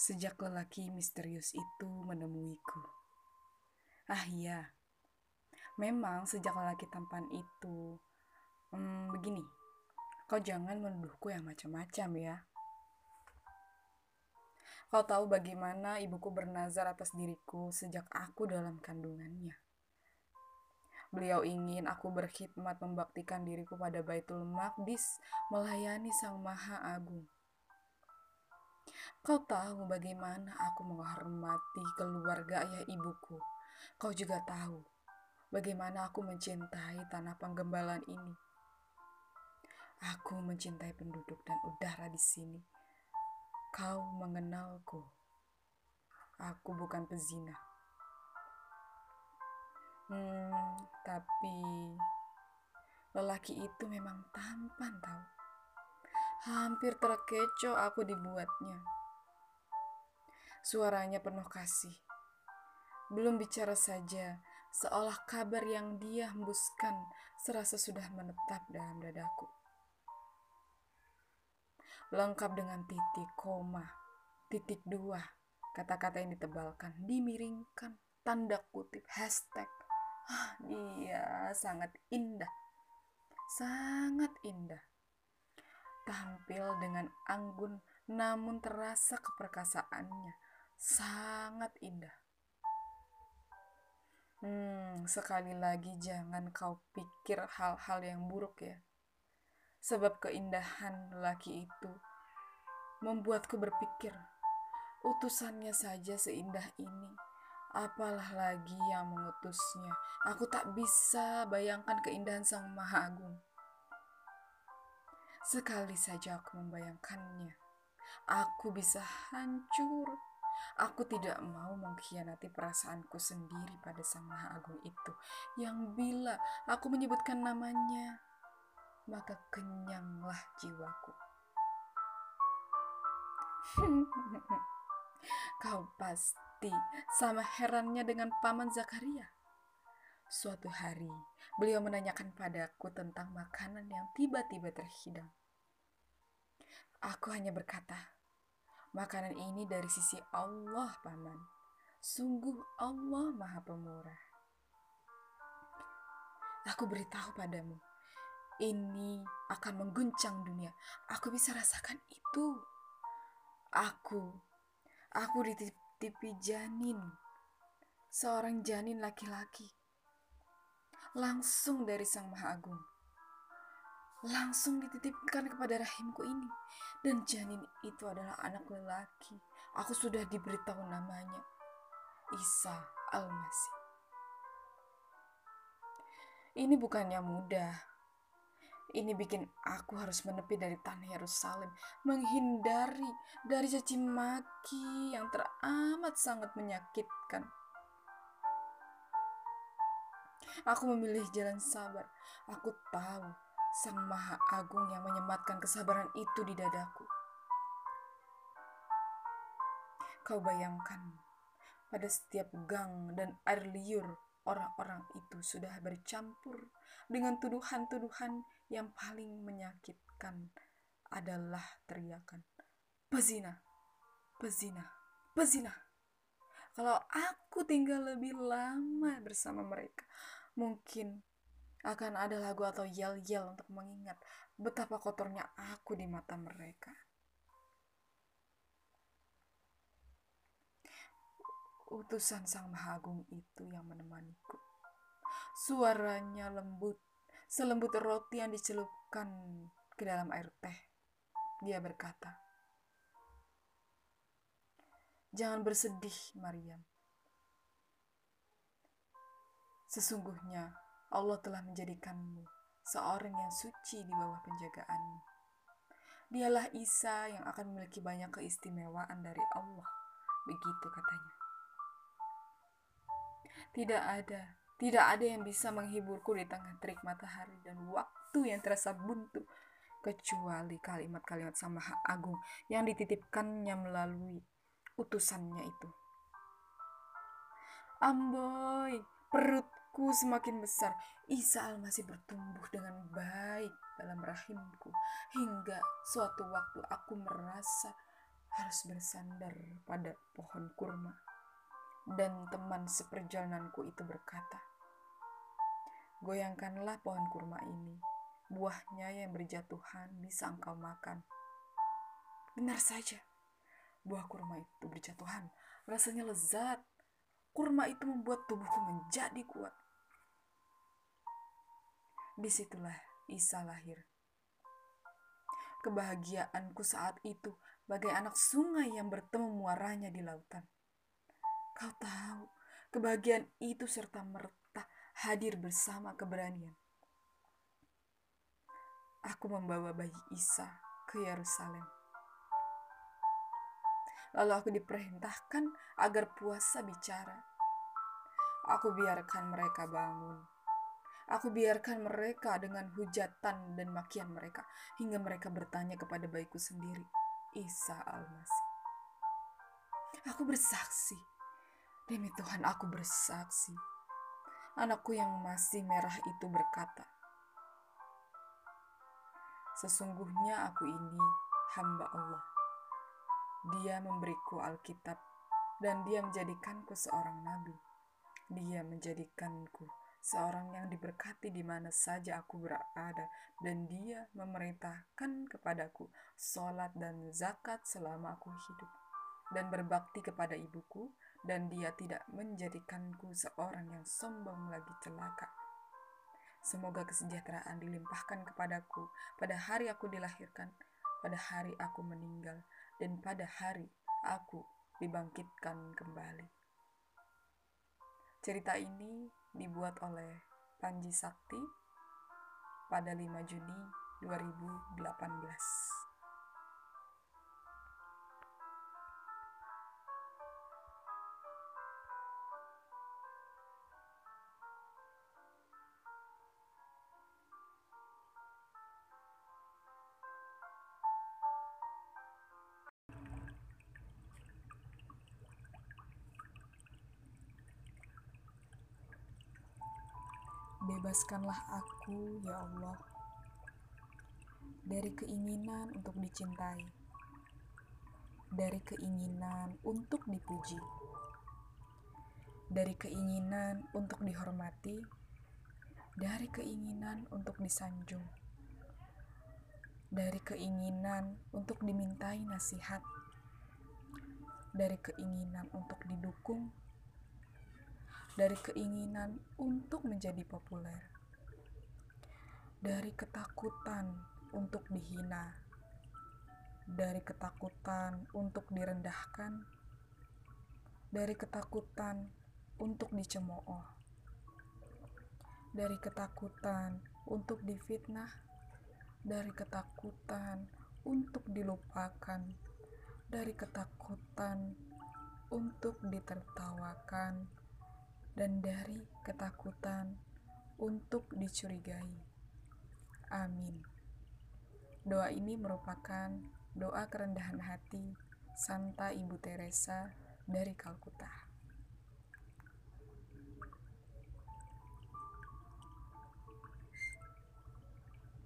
sejak lelaki misterius itu menemuiku. Ah iya, memang sejak lelaki tampan itu, hmm, begini, kau jangan menuduhku yang macam-macam ya. Kau tahu bagaimana ibuku bernazar atas diriku sejak aku dalam kandungannya. Beliau ingin aku berkhidmat membaktikan diriku pada Baitul Maqdis melayani Sang Maha Agung. Kau tahu bagaimana aku menghormati keluarga ayah ibuku. Kau juga tahu bagaimana aku mencintai tanah penggembalan ini. Aku mencintai penduduk dan udara di sini. Kau mengenalku. Aku bukan pezina. Hmm, tapi lelaki itu memang tampan tahu. Hampir terkecoh aku dibuatnya. Suaranya penuh kasih. Belum bicara saja, seolah kabar yang dia hembuskan serasa sudah menetap dalam dadaku. Lengkap dengan titik, koma, titik dua, kata-kata yang ditebalkan, dimiringkan, tanda kutip, hashtag. Ah, dia sangat indah. Sangat indah. Tampil dengan anggun namun terasa keperkasaannya sangat indah. Hmm, sekali lagi jangan kau pikir hal-hal yang buruk ya. Sebab keindahan lelaki itu membuatku berpikir, utusannya saja seindah ini. Apalah lagi yang mengutusnya. Aku tak bisa bayangkan keindahan Sang Maha Agung. Sekali saja aku membayangkannya, aku bisa hancur Aku tidak mau mengkhianati perasaanku sendiri pada Sang Maha Agung itu, yang bila aku menyebutkan namanya, maka kenyanglah jiwaku. Kau pasti sama herannya dengan Paman Zakaria. Suatu hari, beliau menanyakan padaku tentang makanan yang tiba-tiba terhidang. Aku hanya berkata, Makanan ini dari sisi Allah, Paman. Sungguh Allah Maha Pemurah. Aku beritahu padamu, ini akan mengguncang dunia. Aku bisa rasakan itu. Aku, aku dititipi janin. Seorang janin laki-laki. Langsung dari Sang Maha Agung langsung dititipkan kepada rahimku ini. Dan janin itu adalah anak lelaki. Aku sudah diberitahu namanya. Isa Al-Masih. Ini bukannya mudah. Ini bikin aku harus menepi dari tanah Yerusalem, menghindari dari caci maki yang teramat sangat menyakitkan. Aku memilih jalan sabar. Aku tahu Sang Maha Agung yang menyematkan kesabaran itu di dadaku. Kau bayangkan, pada setiap gang dan air liur, orang-orang itu sudah bercampur dengan tuduhan-tuduhan yang paling menyakitkan adalah teriakan, pezina, pezina, pezina. Kalau aku tinggal lebih lama bersama mereka, mungkin akan ada lagu atau yel-yel untuk mengingat betapa kotornya aku di mata mereka. Utusan Sang Maha Agung itu yang menemaniku. Suaranya lembut, selembut roti yang dicelupkan ke dalam air teh. Dia berkata, Jangan bersedih, Maryam. Sesungguhnya Allah telah menjadikanmu seorang yang suci di bawah penjagaanmu. Dialah Isa yang akan memiliki banyak keistimewaan dari Allah. Begitu katanya. Tidak ada, tidak ada yang bisa menghiburku di tengah terik matahari dan waktu yang terasa buntu kecuali kalimat-kalimat sama agung yang dititipkannya melalui utusannya itu. Amboy, perut Ku semakin besar. Isa masih bertumbuh dengan baik dalam rahimku. Hingga suatu waktu aku merasa harus bersandar pada pohon kurma. Dan teman seperjalananku itu berkata, Goyangkanlah pohon kurma ini, buahnya yang berjatuhan bisa engkau makan. Benar saja, buah kurma itu berjatuhan, rasanya lezat. Kurma itu membuat tubuhku menjadi kuat. Di situlah Isa lahir. Kebahagiaanku saat itu bagai anak sungai yang bertemu muaranya di lautan. Kau tahu, kebahagiaan itu serta merta hadir bersama keberanian. Aku membawa bayi Isa ke Yerusalem. Lalu aku diperintahkan agar puasa bicara. Aku biarkan mereka bangun. Aku biarkan mereka dengan hujatan dan makian mereka hingga mereka bertanya kepada bayiku sendiri, Isa Al-Masih. Aku bersaksi Demi Tuhan aku bersaksi. Anakku yang masih merah itu berkata, Sesungguhnya aku ini hamba Allah. Dia memberiku Alkitab dan dia menjadikanku seorang nabi. Dia menjadikanku seorang yang diberkati di mana saja aku berada dan dia memerintahkan kepadaku sholat dan zakat selama aku hidup dan berbakti kepada ibuku dan dia tidak menjadikanku seorang yang sombong lagi celaka. Semoga kesejahteraan dilimpahkan kepadaku pada hari aku dilahirkan, pada hari aku meninggal, dan pada hari aku dibangkitkan kembali. Cerita ini dibuat oleh Panji Sakti pada 5 Juni 2018. Bebaskanlah aku, ya Allah, dari keinginan untuk dicintai, dari keinginan untuk dipuji, dari keinginan untuk dihormati, dari keinginan untuk disanjung, dari keinginan untuk dimintai nasihat, dari keinginan untuk didukung dari keinginan untuk menjadi populer, dari ketakutan untuk dihina, dari ketakutan untuk direndahkan, dari ketakutan untuk dicemooh, dari ketakutan untuk difitnah, dari ketakutan untuk dilupakan, dari ketakutan untuk ditertawakan dan dari ketakutan untuk dicurigai. Amin. Doa ini merupakan doa kerendahan hati Santa Ibu Teresa dari Kalkuta.